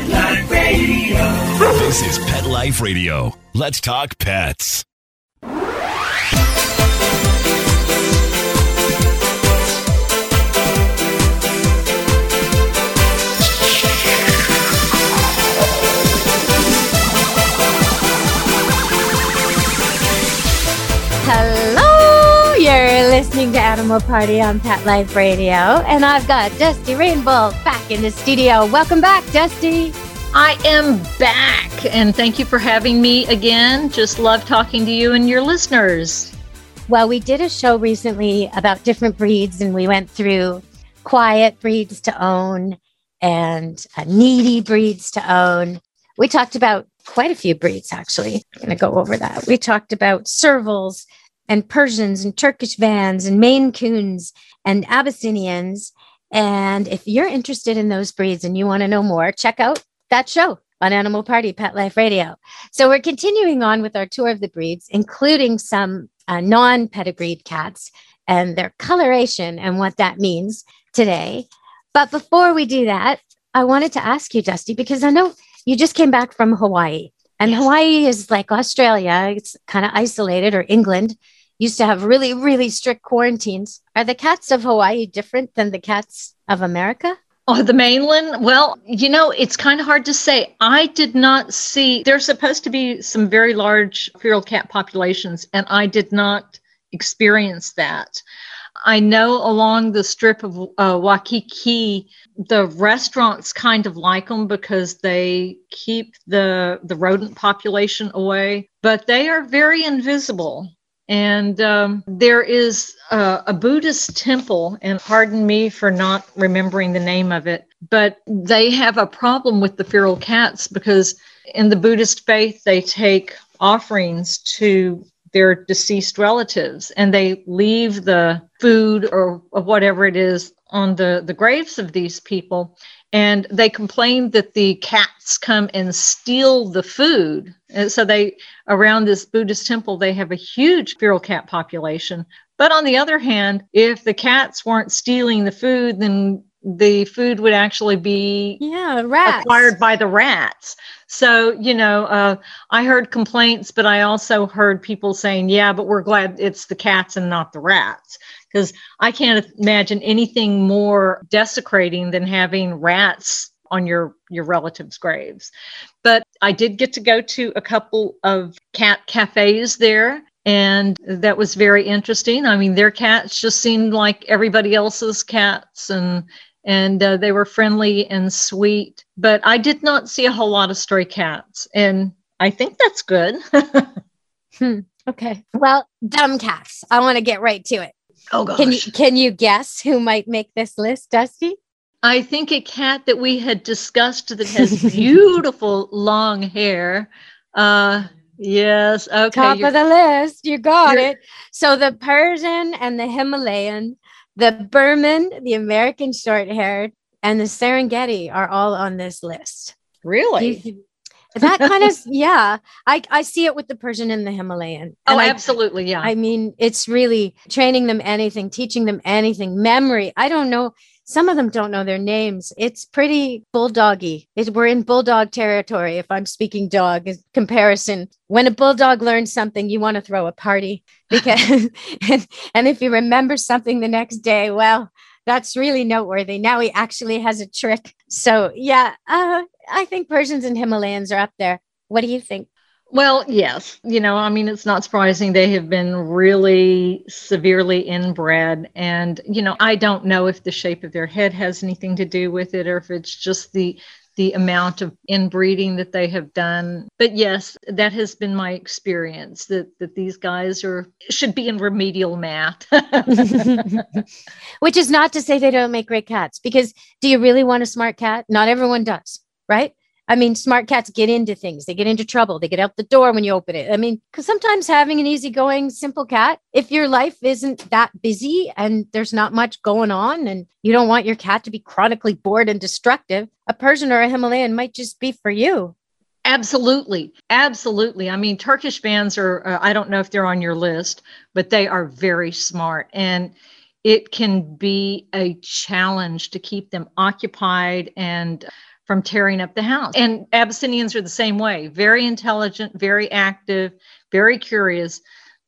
Pet Life Radio. This is Pet Life Radio. Let's talk pets. Listening to Animal Party on Pet Life Radio, and I've got Dusty Rainbolt back in the studio. Welcome back, Dusty. I am back, and thank you for having me again. Just love talking to you and your listeners. Well, we did a show recently about different breeds, and we went through quiet breeds to own and uh, needy breeds to own. We talked about quite a few breeds, actually. I'm going to go over that. We talked about servals and Persians and Turkish Vans and Maine Coons and Abyssinians. And if you're interested in those breeds and you want to know more, check out that show on Animal Party Pet Life Radio. So we're continuing on with our tour of the breeds, including some uh, non pedigreed cats and their coloration and what that means today. But before we do that, I wanted to ask you, Dusty, because I know you just came back from Hawaii, and Yes. Hawaii is like Australia, it's kind of isolated, or England used to have really, really strict quarantines. Are the cats of Hawaii different than the cats of America? Oh, the mainland? Well, you know, it's kind of hard to say. I did not see, there's supposed to be some very large feral cat populations, and I did not experience that. I know along the strip of uh, Waikiki, the restaurants kind of like them because they keep the the rodent population away, but they are very invisible. And um, there is uh, a Buddhist temple, and pardon me for not remembering the name of it, but they have a problem with the feral cats because in the Buddhist faith, they take offerings to their deceased relatives and they leave the food or, or whatever it is on the, the graves of these people. And they complain that the cats come and steal the food. And so they, around this Buddhist temple, they have a huge feral cat population. But on the other hand, if the cats weren't stealing the food, then the food would actually be Yeah, rats. acquired by the rats. So, you know, uh, I heard complaints, but I also heard people saying, yeah, but we're glad it's the cats and not the rats. Because I can't imagine anything more desecrating than having rats on your your relatives' graves. But I did get to go to a couple of cat cafes there. And that was very interesting. I mean, their cats just seemed like everybody else's cats, and and uh, they were friendly and sweet. But I did not see a whole lot of stray cats, and I think that's good. Okay. Well, dumb cats. I want to get right to it. Oh gosh! Can you can you guess who might make this list, Dusty? I think a cat that we had discussed that has beautiful long hair. Uh, yes. Okay. Top of the list. You got it. So the Persian and the Himalayan, the Birman, the American short haired, and the Serengeti are all on this list. You really? That kind of yeah. I I see it with the Persian and the Himalayan. Oh, I- absolutely. Yeah. I mean, it's really training them anything, teaching them anything, memory. I don't know. Some of them don't know their names. It's pretty bulldoggy. It, we're in bulldog territory. If I'm speaking dog in comparison, when a bulldog learns something, you want to throw a party because, and, and if you remember something the next day, well, that's really noteworthy. Now he actually has a trick. So yeah, uh, I think Persians and Himalayans are up there. What do you think? Well, yes. You know, I mean, it's not surprising they have been really severely inbred. And, you know, I don't know if the shape of their head has anything to do with it or if it's just the the amount of inbreeding that they have done. But yes, that has been my experience that that these guys are should be in remedial math. Which is not to say they don't make great cats, because do you really want a smart cat? Not everyone does, right? I mean, smart cats get into things, they get into trouble, they get out the door when you open it. I mean, because sometimes having an easygoing, simple cat, if your life isn't that busy and there's not much going on and you don't want your cat to be chronically bored and destructive, a Persian or a Himalayan might just be for you. Absolutely. Absolutely. I mean, Turkish Vans are, uh, I don't know if they're on your list, but they are very smart. And it can be a challenge to keep them occupied. And from tearing up the house. And Abyssinians are the same way very intelligent, very active, very curious.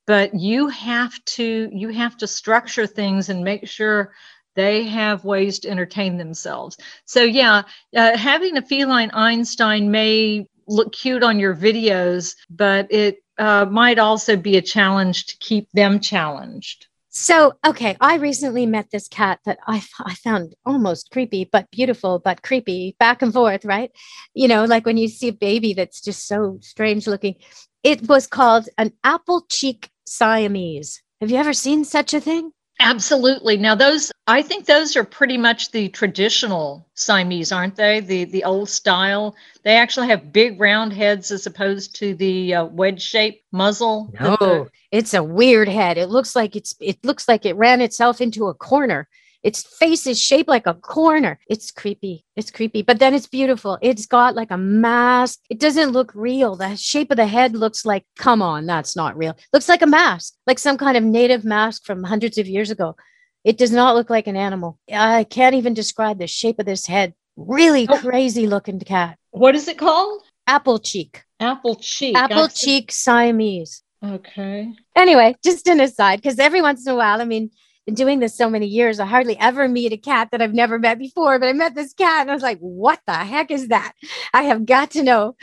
But you have to you have to structure things and make sure they have ways to entertain themselves. So yeah, uh, having a feline Einstein may look cute on your videos, but it uh, might also be a challenge to keep them challenged. So, okay, I recently met this cat that I, I found almost creepy, but beautiful, but creepy, back and forth, right? You know, like when you see a baby that's just so strange looking. It was called an apple cheek Siamese. Have you ever seen such a thing? Absolutely. Now those I think those are pretty much the traditional Siamese, aren't they? The the old style. They actually have big round heads as opposed to the uh, wedge shaped muzzle. No, the, it's a weird head. It looks like it's it looks like it ran itself into a corner. Its face is shaped like a corner. It's creepy. It's creepy, but then it's beautiful. It's got like a mask. It doesn't look real. The shape of the head looks like, come on, that's not real. Looks like a mask, like some kind of native mask from hundreds of years ago. It does not look like an animal. I can't even describe the shape of this head. Really oh. crazy looking cat. What is it called? Apple cheek. Apple cheek. Apple cheek Siamese. Okay. Anyway, just an aside, because every once in a while, I mean, been doing this so many years, I hardly ever meet a cat that I've never met before. But I met this cat and I was like, what the heck is that? I have got to know.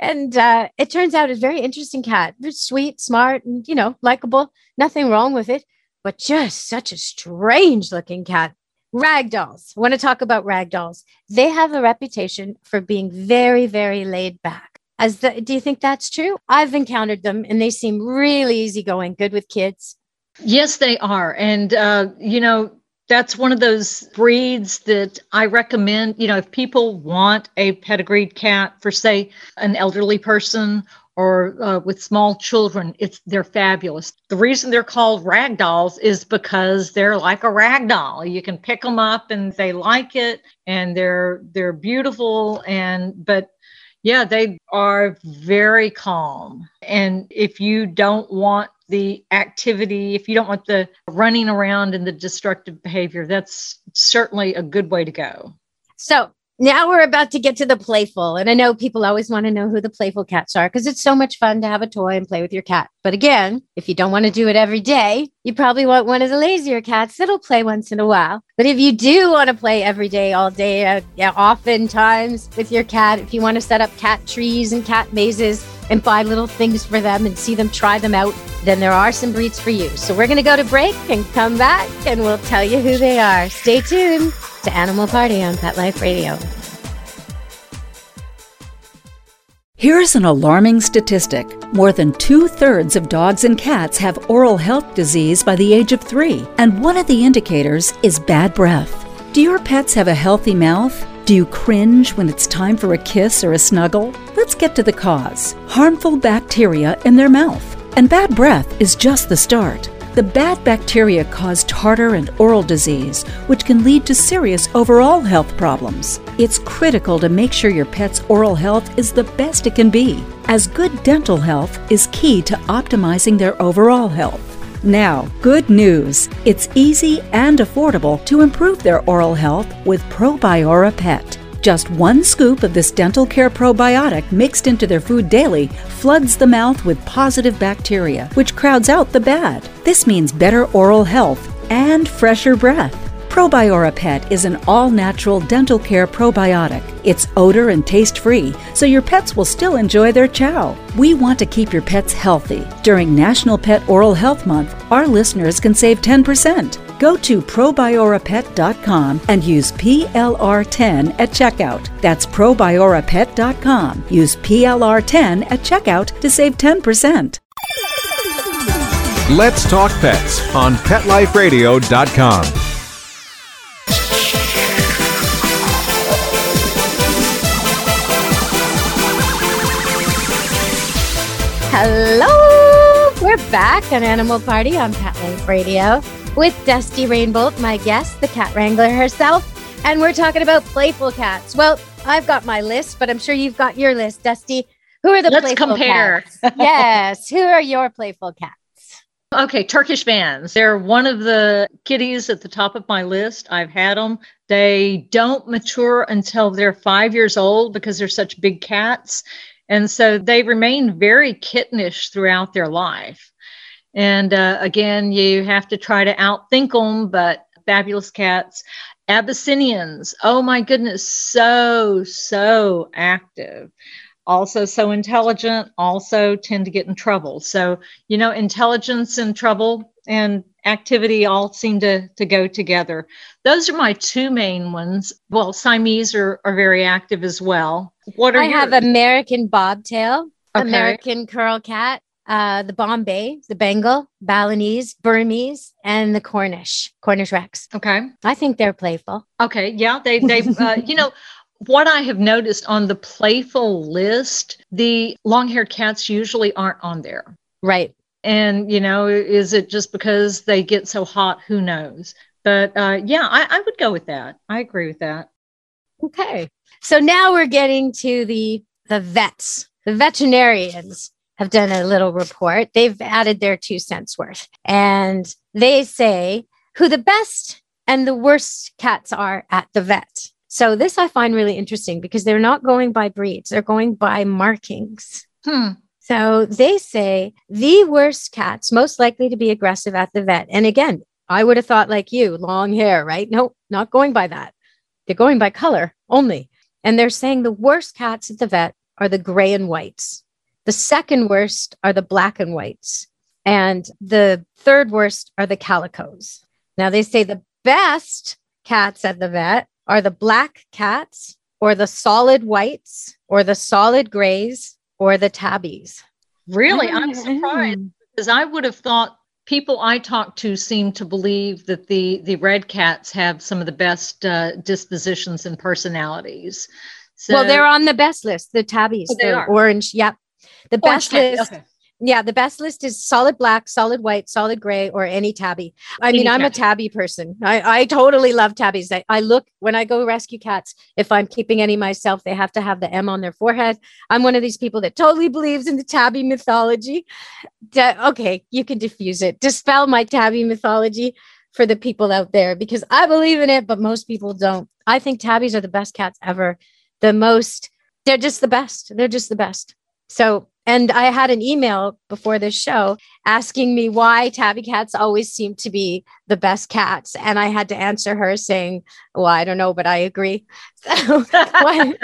And uh, it turns out it's a very interesting cat. It's sweet, smart, and, you know, likable. Nothing wrong with it, but just such a strange looking cat. Ragdolls. Want to talk about ragdolls. They have a reputation for being very, very laid back. As the, do you think that's true? I've encountered them and they seem really easygoing, good with kids Yes, they are. And, uh, you know, that's one of those breeds that I recommend. You know, if people want a pedigreed cat for, say, an elderly person or uh, with small children, it's they're fabulous. The reason they're called rag dolls is because they're like a rag doll. You can pick them up and they like it, and they're they're beautiful. And but yeah, they are very calm. And if you don't want the activity, if you don't want the running around and the destructive behavior, that's certainly a good way to go. So now we're about to get to the playful. And I know people always want to know who the playful cats are because it's so much fun to have a toy and play with your cat. But again, if you don't want to do it every day, you probably want one of the lazier cats that'll play once in a while. But if you do want to play every day, all day, uh, yeah, oftentimes with your cat, if you want to set up cat trees and cat mazes and buy little things for them and see them try them out, then there are some breeds for you. So we're going to go to break and come back and we'll tell you who they are. Stay tuned to Animal Party on Pet Life Radio. Here's an alarming statistic more than two thirds of dogs and cats have oral health disease by the age of three, and one of the indicators is bad breath. Do your pets have a healthy mouth? Do you cringe when it's time for a kiss or a snuggle? Let's get to the cause harmful bacteria in their mouth. And bad breath is just the start. The bad bacteria cause tartar and oral disease, which can lead to serious overall health problems. It's critical to make sure your pet's oral health is the best it can be, as good dental health is key to optimizing their overall health. Now, good news! It's easy and affordable to improve their oral health with ProBiora Pet. Just one scoop of this dental care probiotic mixed into their food daily floods the mouth with positive bacteria, which crowds out the bad. This means better oral health and fresher breath. Probiora Pet is an all natural dental care probiotic. It's odor and taste free, so your pets will still enjoy their chow. We want to keep your pets healthy. During National Pet Oral Health Month, our listeners can save 10%. Go to probiorapet.com and use PLR10 at checkout. That's probiorapet.com. Use PLR10 at checkout to save 10%. Let's talk pets on PetLifeRadio.com. Hello! We're back on Animal Party on Pet Life Radio with Dusty Rainbolt, my guest, the cat wrangler herself. And we're talking about playful cats. Well, I've got my list, but I'm sure you've got your list, Dusty. Who are the? Let's playful compare. cats? yes. Who are your playful cats? Okay, Turkish vans. They're one of the kitties at the top of my list. I've had them. They don't mature until they're five years old because they're such big cats. And so they remain very kittenish throughout their life. And uh, again, you have to try to outthink them, but fabulous cats. Abyssinians, oh my goodness, so, so active also so intelligent, also tend to get in trouble. So, you know, intelligence and trouble and activity all seem to, to go together. Those are my two main ones. Well, Siamese are, are very active as well. What are I yours? have American bobtail, Okay. American curl cat, uh, the Bombay, the Bengal, Balinese, Burmese, and the Cornish, Cornish Rex. okay. I think they're playful. Okay. Yeah. They, they, uh, you know, what I have noticed on the playful list, the long haired cats usually aren't on there. Right. And, you know, is it just because they get so hot? Who knows? But uh, yeah, I, I would go with that. I agree with that. Okay. So now we're getting to the the vets. The veterinarians have done a little report. They've added their two cents worth. And they say who the best and the worst cats are at the vet. So this I find really interesting because they're not going by breeds, they're going by markings. Hmm. So they say the worst cats most likely to be aggressive at the vet. And again, I would have thought like you, long hair, right? Nope, not going by that. They're going by color only. And they're saying the worst cats at the vet are the gray and whites. The second worst are the black and whites. And the third worst are the calicos. Now they say the best cats at the vet are the black cats or the solid whites or the solid grays or the tabbies. Really? I'm surprised because I would have thought people I talk to seem to believe that the the red cats have some of the best uh, dispositions and personalities. So, well, they're on the best list, the tabbies, Oh, they the are. orange. Yep. The Orange best tabby, list. okay. Yeah, the best list is solid black, solid white, solid gray, or any tabby. I mean, Any I'm a tabby. person. I, I totally love tabbies. I, I look when I go rescue cats, if I'm keeping any myself, they have to have the M on their forehead. I'm one of these people that totally believes in the tabby mythology. Da- okay, you can diffuse it. Dispel my tabby mythology for the people out there because I believe in it, but most people don't. I think tabbies are the best cats ever. The most, they're just the best. They're just the best. So, and I had an email before this show asking me why tabby cats always seem to be the best cats. And I had to answer her saying, Well, I don't know, but I agree.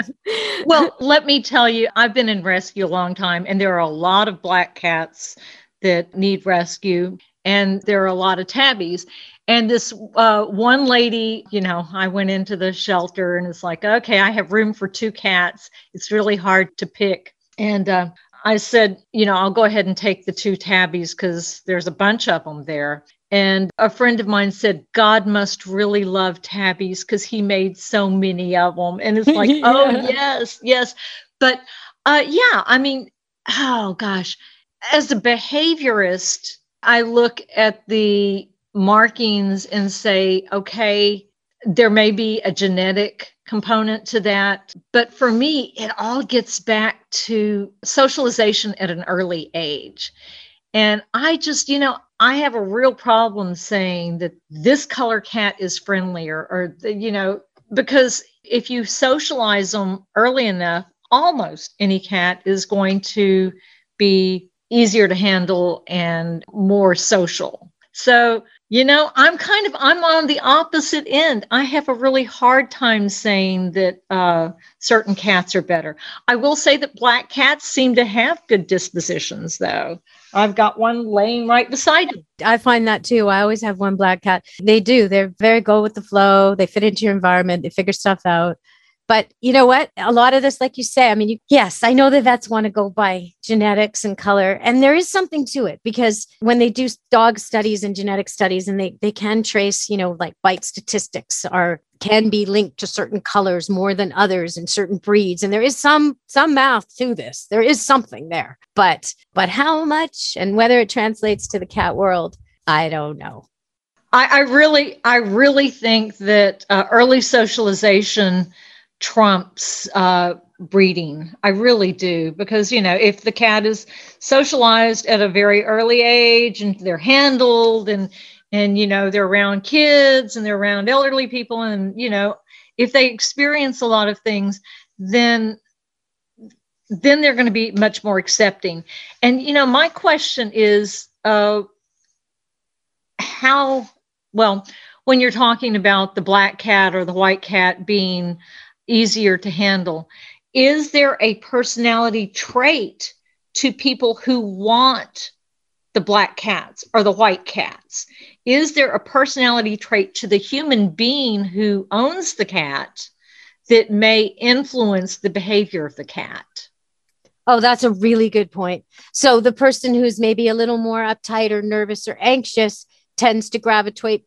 Well, let me tell you, I've been in rescue a long time, and there are a lot of black cats that need rescue, and there are a lot of tabbies. And this uh, one lady, you know, I went into the shelter and it's like, okay, I have room for two cats. It's really hard to pick. And uh, I said, you know, I'll go ahead and take the two tabbies because there's a bunch of them there. And a friend of mine said, God must really love tabbies because he made so many of them. And it's like, oh, yes, yes. But uh, yeah, I mean, oh gosh, as a behaviorist, I look at the markings and say, okay, there may be a genetic component to that. But for me, it all gets back to socialization at an early age. And I just, you know, I have a real problem saying that this color cat is friendlier or, you know, because if you socialize them early enough, almost any cat is going to be easier to handle and more social. So, you know, I'm kind of I'm on the opposite end. I have a really hard time saying that uh, certain cats are better. I will say that black cats seem to have good dispositions, though. I've got one laying right beside me. I find that too. I always have one black cat. They do. They're very go with the flow. They fit into your environment. They figure stuff out. But you know what? A lot of this, like you say, I mean, you, yes, I know that vets want to go by genetics and color, and there is something to it because when they do dog studies and genetic studies, and they they can trace, you know, like bite statistics are can be linked to certain colors more than others in certain breeds, and there is some some math to this. There is something there, but but how much and whether it translates to the cat world, I don't know. I, I really, I really think that uh, early socialization trumps uh, breeding. I really do because you know if the cat is socialized at a very early age and they're handled and and you know they're around kids and they're around elderly people and you know if they experience a lot of things then then they're going to be much more accepting. And you know my question is uh, how well when you're talking about the black cat or the white cat being easier to handle is there a personality trait to people who want the black cats or the white cats? Is there a personality trait to the human being who owns the cat that may influence the behavior of the cat? Oh, that's a really good point. So the person who's maybe a little more uptight or nervous or anxious tends to gravitate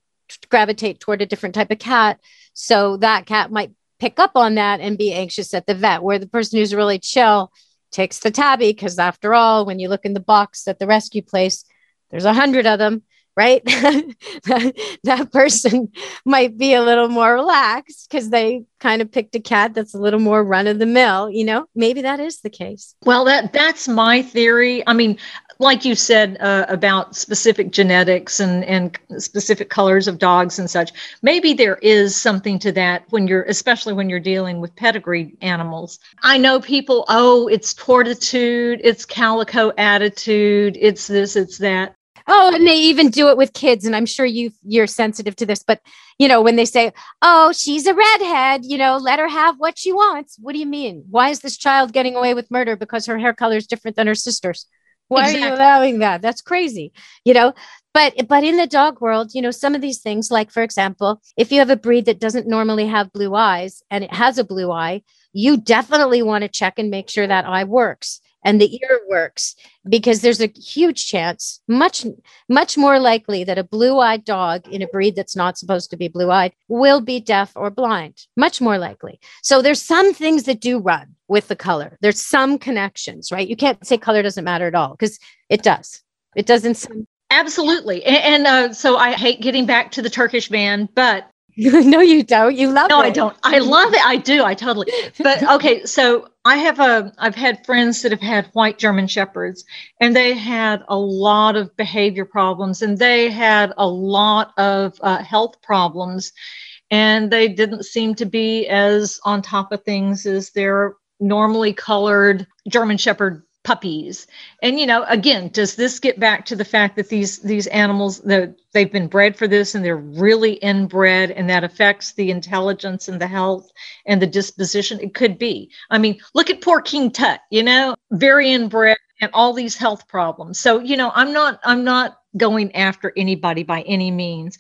gravitate toward a different type of cat. So that cat might pick up on that and be anxious at the vet, where the person who's really chill takes the tabby because after all, when you look in the box at the rescue place, there's a hundred of them right? that, person might be a little more relaxed because they kind of picked a cat that's a little more run of the mill, you know? Maybe that is the case. Well, that that's my theory. I mean, like you said uh, about specific genetics and and specific colors of dogs and such, maybe there is something to that when you're especially when you're dealing with pedigree animals. I know people, oh, it's tortitude, it's calico attitude, it's this, it's that. Oh and they even do it with kids and i'm sure you you're sensitive to this but you know when they say oh she's a redhead you know let her have what she wants what do you mean? Why is this child getting away with murder because her hair color is different than her sister's why exactly. are you allowing that? That's crazy you know? But but in the dog world you know some of these things like for example if you have a breed that doesn't normally have blue eyes and it has a blue eye you definitely want to check and make sure that eye works and the ear works because there's a huge chance much much more likely that a blue-eyed dog in a breed that's not supposed to be blue-eyed will be deaf or blind much more likely. So there's some things that do run with the color. There's some connections right? You can't say color doesn't matter at all because it does. It doesn't some absolutely. And, and uh, so i hate getting back to the turkish van but no, you don't. You love no, it. No, I don't. I love it. I do. I totally. But okay, so I have a. I've had friends that have had white German shepherds, and they had a lot of behavior problems, and they had a lot of uh, health problems, and they didn't seem to be as on top of things as their normally colored German shepherd puppies. And you know again does this get back to the fact that these these animals the, they've been bred for this and they're really inbred and that affects the intelligence and the health and the disposition? It could be. I mean look at poor king tut you know very inbred and all these health problems. So you know i'm not i'm not going after anybody by any means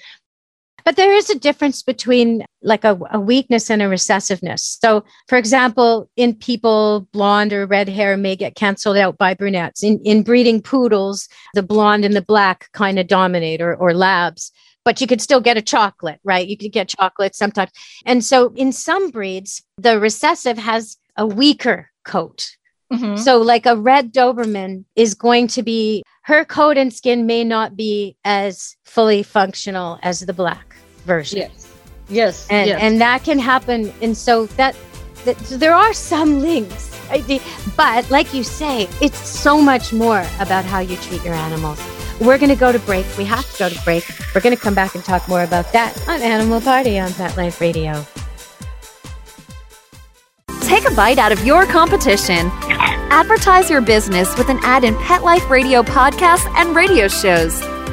but there is a difference between like a, a, weakness and a recessiveness. So, for example, in people, blonde or red hair may get canceled out by brunettes. In, in breeding poodles, the blonde and the black kind of dominate, or, or labs. But you could still get a chocolate, right? You could get chocolate sometimes. And so, in some breeds, the recessive has a weaker coat. Mm-hmm. So, like a red Doberman is going to be her coat and skin may not be as fully functional as the black version. Yes. Yes. And yes. and that can happen. And so that, that so there are some links. But like you say, it's so much more about how you treat your animals. We're going to go to break. We have to go to break. We're going to come back and talk more about that on Animal Party on Pet Life Radio. Take a bite out of your competition. Advertise your business with an ad in Pet Life Radio podcasts and radio shows.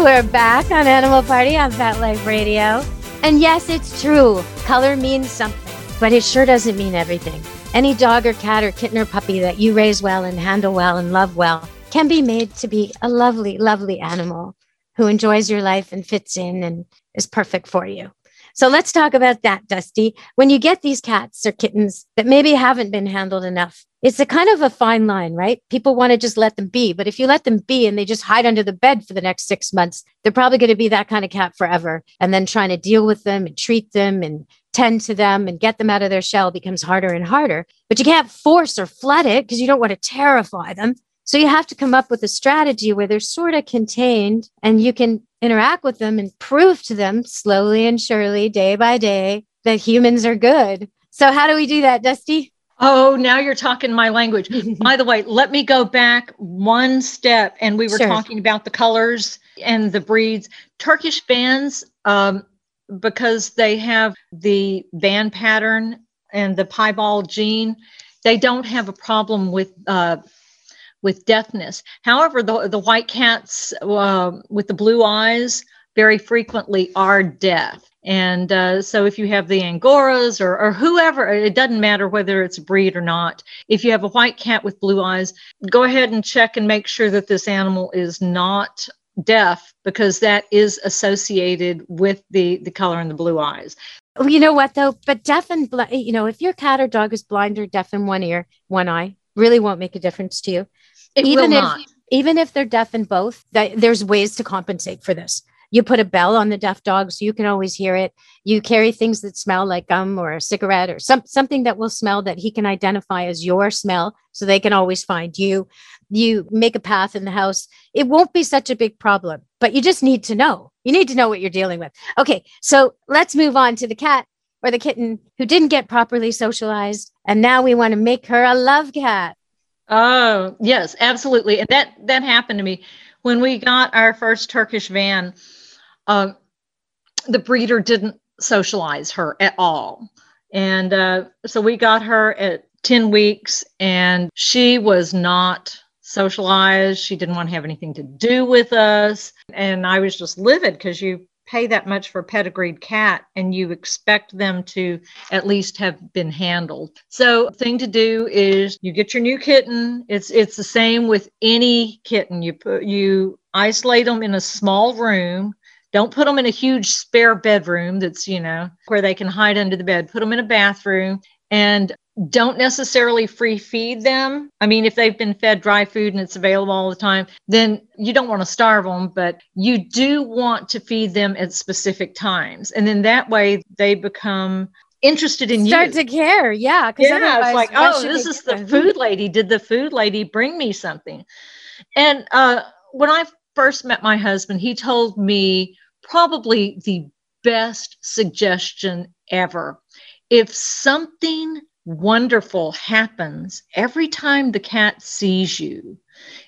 We're back on Animal Party on Pet Life Radio. And yes, it's true. Color means something, but it sure doesn't mean everything. Any dog or cat or kitten or puppy that you raise well and handle well and love well can be made to be a lovely, lovely animal who enjoys your life and fits in and is perfect for you. So let's talk about that, Dusty. When you get these cats or kittens that maybe haven't been handled enough, it's a kind of a fine line, right? People want to just let them be. But if you let them be and they just hide under the bed for the next six months, they're probably going to be that kind of cat forever. And then trying to deal with them and treat them and tend to them and get them out of their shell becomes harder and harder. But you can't force or flood it because you don't want to terrify them. So you have to come up with a strategy where they're sort of contained and you can interact with them and prove to them slowly and surely, day by day, that humans are good. So, how do we do that, Dusty? Oh, now you're talking my language. By the way, let me go back one step. And we were sure. talking about the colors and the breeds. Turkish vans, um, because they have the van pattern and the piebald gene, they don't have a problem with uh, with deafness. However, the, the white cats uh, with the blue eyes very frequently are deaf. And uh, so, if you have the Angoras or, or whoever, it doesn't matter whether it's a breed or not. If you have a white cat with blue eyes, go ahead and check and make sure that this animal is not deaf because that is associated with the the color and the blue eyes. Well, you know what though? But deaf and bl- you know, if your cat or dog is blind or deaf in one ear, one eye, really won't make a difference to you. It even if not. even if they're deaf in both, that, there's ways to compensate for this. You put a bell on the deaf dog so you can always hear it. You carry things that smell like gum or a cigarette or some, something that will smell that he can identify as your smell so they can always find you. You make a path in the house. It won't be such a big problem, but you just need to know. You need to know what you're dealing with. Okay, so let's move on to the cat or the kitten who didn't get properly socialized. And now we want to make her a love cat. Oh, yes, absolutely. And that that happened to me when we got our first Turkish van. Uh, the breeder didn't socialize her at all, and uh, so we got her at ten weeks, and she was not socialized. She didn't want to have anything to do with us, and I was just livid because you pay that much for a pedigreed cat and you expect them to at least have been handled. So thing to do is you get your new kitten. It's it's the same with any kitten. You put you isolate them in a small room. Don't put them in a huge spare bedroom that's, you know, where they can hide under the bed. Put them in a bathroom and don't necessarily free feed them. I mean, if they've been fed dry food and it's available all the time, then you don't want to starve them, but you do want to feed them at specific times. And then that way they become interested in Start you. Start to care. Yeah. Cause yeah. It's like, oh, this is the food lady. Did the food lady bring me something? And uh, when I first met my husband, he told me probably the best suggestion ever. If something wonderful happens every time the cat sees you.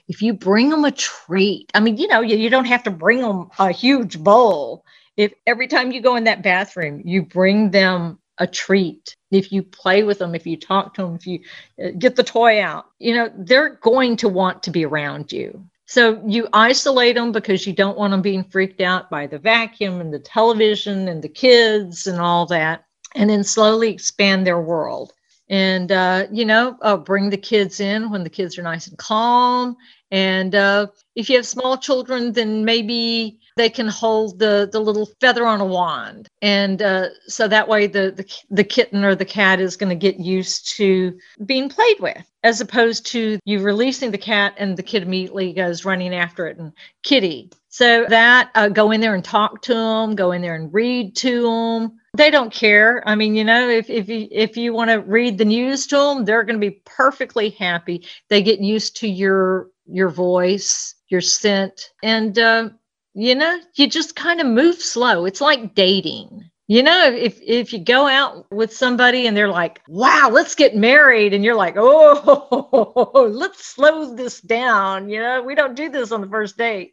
If you bring them a treat, I mean, you know, you, you don't have to bring them a huge bowl. If every time you go in that bathroom, you bring them a treat, if you play with them, if you talk to them, if you uh, get the toy out, you know, they're going to want to be around you. So you isolate them because you don't want them being freaked out by the vacuum and the television and the kids and all that, and then slowly expand their world and uh, you know uh, bring the kids in when the kids are nice and calm. And uh, if you have small children then maybe they can hold the the little feather on a wand. And uh, so that way the, the the kitten or the cat is going to get used to being played with as opposed to you releasing the cat and the kid immediately goes running after it and kitty. So that uh, go in there and talk to them go in there and read to them they don't care. I mean, you know, if if you if you want to read the news to them, they're going to be perfectly happy. They get used to your your voice, your scent, and uh, you know, you just kind of move slow. It's like dating. You know, if if you go out with somebody and they're like, "Wow, let's get married," and you're like, "Oh, let's slow this down." You know, we don't do this on the first date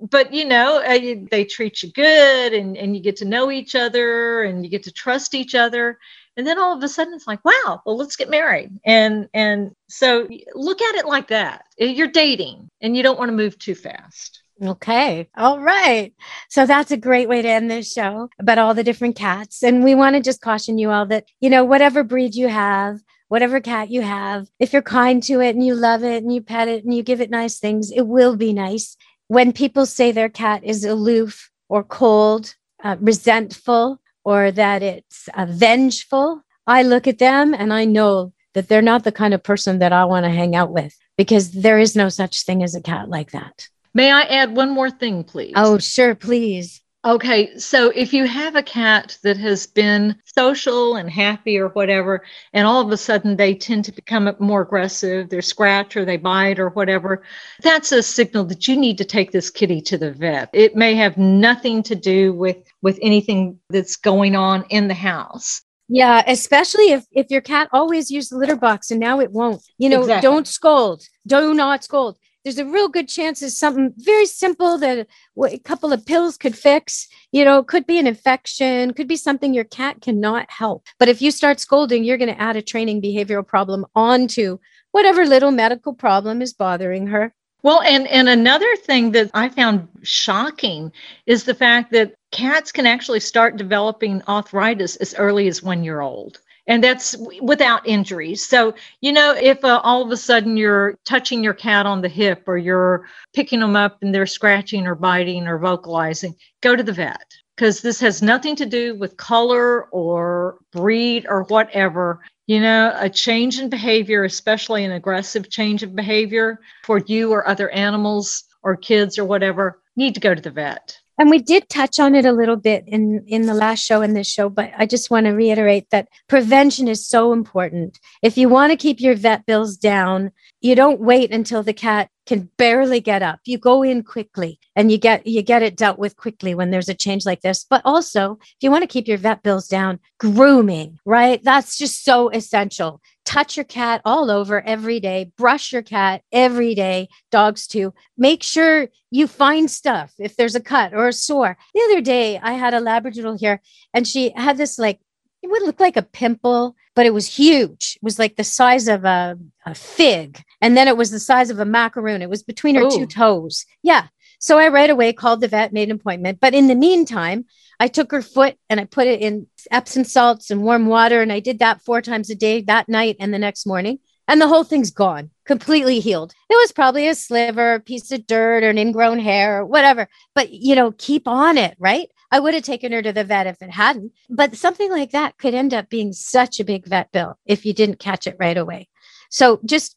but you know uh, they treat you good and, and you get to know each other and you get to trust each other and then all of a sudden it's like wow well let's get married and and so look at it like that you're dating and you don't want to move too fast Okay. All right. So that's a great way to end this show about all the different cats. And we want to just caution you all that, you know, whatever breed you have, whatever cat you have, if you're kind to it and you love it and you pet it and you give it nice things, it will be nice. When people say their cat is aloof or cold, uh, resentful, or that it's uh, vengeful, I look at them and I know that they're not the kind of person that I want to hang out with because there is no such thing as a cat like that. May I add one more thing, please? Oh, sure, please. Okay, so if you have a cat that has been social and happy or whatever, and all of a sudden they tend to become more aggressive, they scratch or they bite or whatever, that's a signal that you need to take this kitty to the vet. It may have nothing to do with with anything that's going on in the house. Yeah, especially if if your cat always used the litter box and now it won't. You know, Exactly. don't scold. Do not scold. There's a real good chance it's something very simple that a couple of pills could fix. You know, could be an infection, could be something your cat cannot help. But if you start scolding, you're going to add a training behavioral problem onto whatever little medical problem is bothering her. Well, and and another thing that I found shocking is the fact that cats can actually start developing arthritis as early as one year old. And that's without injuries. So, you know, if uh, all of a sudden you're touching your cat on the hip or you're picking them up and they're scratching or biting or vocalizing, go to the vet because this has nothing to do with color or breed or whatever. You know, a change in behavior, especially an aggressive change of behavior for you or other animals or kids or whatever, need to go to the vet. And we did touch on it a little bit in in the last show and this show, but I just want to reiterate that prevention is so important. If you want to keep your vet bills down, you don't wait until the cat can barely get up. You go in quickly and you get you get it dealt with quickly when there's a change like this. But also, if you want to keep your vet bills down, grooming, right? That's just so essential. Touch your cat all over every day, brush your cat every day, dogs too. Make sure you find stuff if there's a cut or a sore. The other day, I had a Labradoodle here and she had this like, it would look like a pimple, but it was huge. It was like the size of a, a fig. And then it was the size of a macaroon. It was between her two oh. toes. Yeah. So I right away called the vet, made an appointment. But in the meantime, I took her foot and I put it in Epsom salts and warm water. And I did that four times a day that night and the next morning. And the whole thing's gone, completely healed. It was probably a sliver, a piece of dirt, or an ingrown hair, or whatever. But, you know, keep on it, right? I would have taken her to the vet if it hadn't. But something like that could end up being such a big vet bill if you didn't catch it right away. So just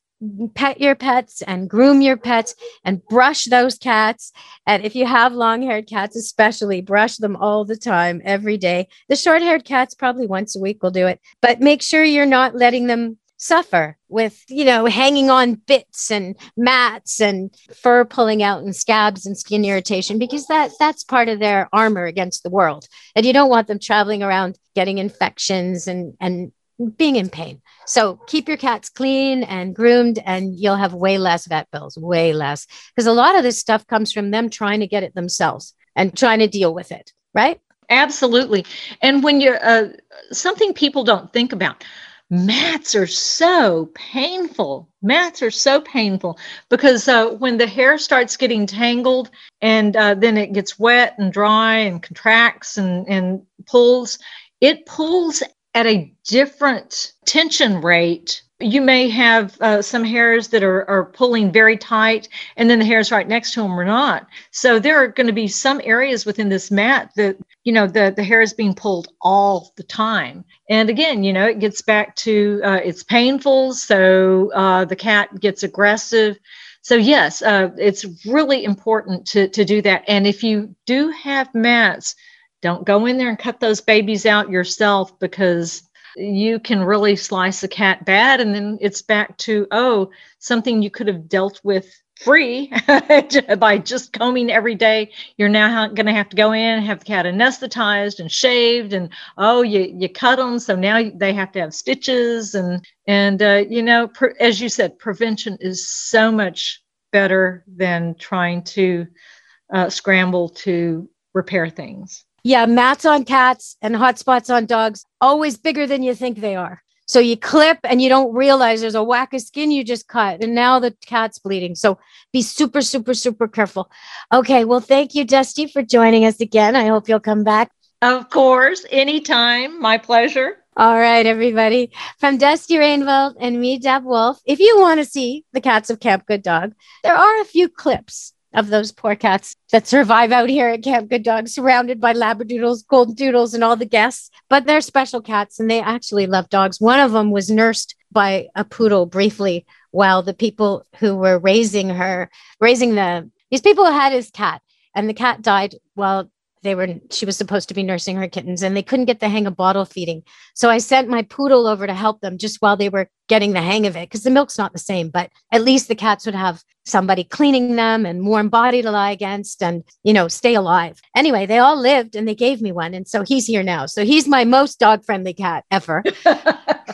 pet your pets and groom your pets and brush those cats. And if you have long haired cats, especially, brush them all the time, every day. The short haired cats, probably once a week, will do it. But make sure you're not letting them suffer with you know hanging on bits and mats and fur pulling out and scabs and skin irritation because that that's part of their armor against the world and you don't want them traveling around getting infections and and being in pain so keep your cats clean and groomed and you'll have way less vet bills way less because a lot of this stuff comes from them trying to get it themselves and trying to deal with it right Absolutely. And when you're uh, something people don't think about, mats are so painful. Mats are so painful because uh, when the hair starts getting tangled and uh, then it gets wet and dry and contracts and, and pulls, it pulls at a different tension rate. You may have uh, some hairs that are, are pulling very tight, and then the hairs right next to them are not. So there are going to be some areas within this mat that you know the the hair is being pulled all the time and again you know it gets back to uh, it's painful so uh, the cat gets aggressive so yes uh, it's really important to to do that and if you do have mats don't go in there and cut those babies out yourself because you can really slice a cat bad and then it's back to oh something you could have dealt with free by just combing every day. You're now going to have to go in and have the cat anesthetized and shaved and oh you you cut them so now they have to have stitches and and uh, you know as you said prevention is so much better than trying to uh, scramble to repair things Yeah, mats on cats and hot spots on dogs, always bigger than you think they are. So you clip and you don't realize there's a whack of skin you just cut, and now the cat's bleeding. So be super, super, super careful. Okay. Well, thank you, Dusty, for joining us again. I hope you'll come back. Of course, anytime. My pleasure. All right, everybody. From Dusty Rainbolt and me, Deb Wolf. If you want to see the cats of Camp Good Dog, there are a few clips of those poor cats that survive out here at Camp Good Dog, surrounded by Labradoodles, Golden Doodles, and all the guests. But they're special cats and they actually love dogs. One of them was nursed by a poodle briefly while the people who were raising her, raising the, these people had his cat and the cat died while they were she was supposed to be nursing her kittens and they couldn't get the hang of bottle feeding so i sent my poodle over to help them just while they were getting the hang of it because the milk's not the same but at least the cats would have somebody cleaning them and warm body to lie against and you know stay alive. Anyway they all lived and they gave me one and so he's here now. So he's my most dog friendly cat ever.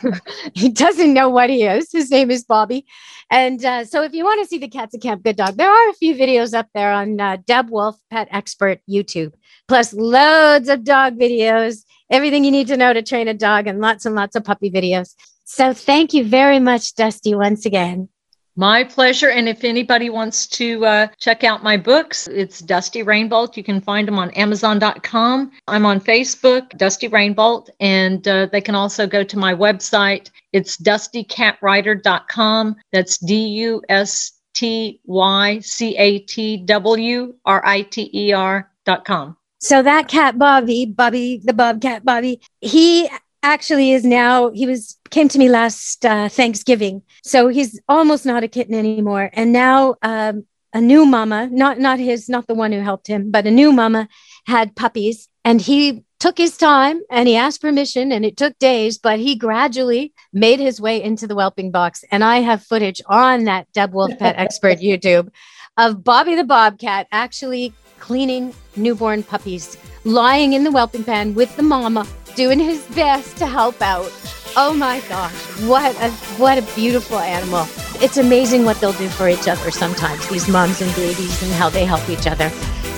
He doesn't know what he is. His name is bobby. And uh, so if you want to see the cats at camp good dog there are a few videos up there on uh, deb wolf pet expert youtube plus loads of dog videos, everything you need to know to train a dog, and lots and lots of puppy videos. So thank you very much, Dusty, once again. My pleasure. And if anybody wants to uh, check out my books, it's Dusty Rainbolt. You can find them on Amazon.com. I'm on Facebook, Dusty Rainbolt, and uh, they can also go to my website. It's dustycatwriter.com. That's D U S T Y C A T W R I T E R.com. So that cat Bobby, Bobby, the Bobcat Bobby, he actually is now he was came to me last uh, Thanksgiving. So he's almost not a kitten anymore. And now um, a new mama, not not his, not the one who helped him, but a new mama had puppies, and he took his time and he asked permission and it took days but he gradually made his way into the whelping box and i have footage on that deb wolf pet expert youtube of bobby the bobcat actually cleaning newborn puppies, lying in the whelping pen with the mama, doing his best to help out. Oh my gosh, what a what a beautiful animal. It's amazing what they'll do for each other sometimes, these moms and babies and how they help each other.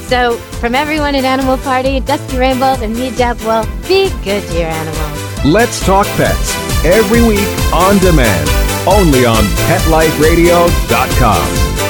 So from everyone at Animal Party, Dusty Rainbolt and me, Deb, well, be good to your animals. Let's talk pets every week on demand, only on PetLifeRadio.com.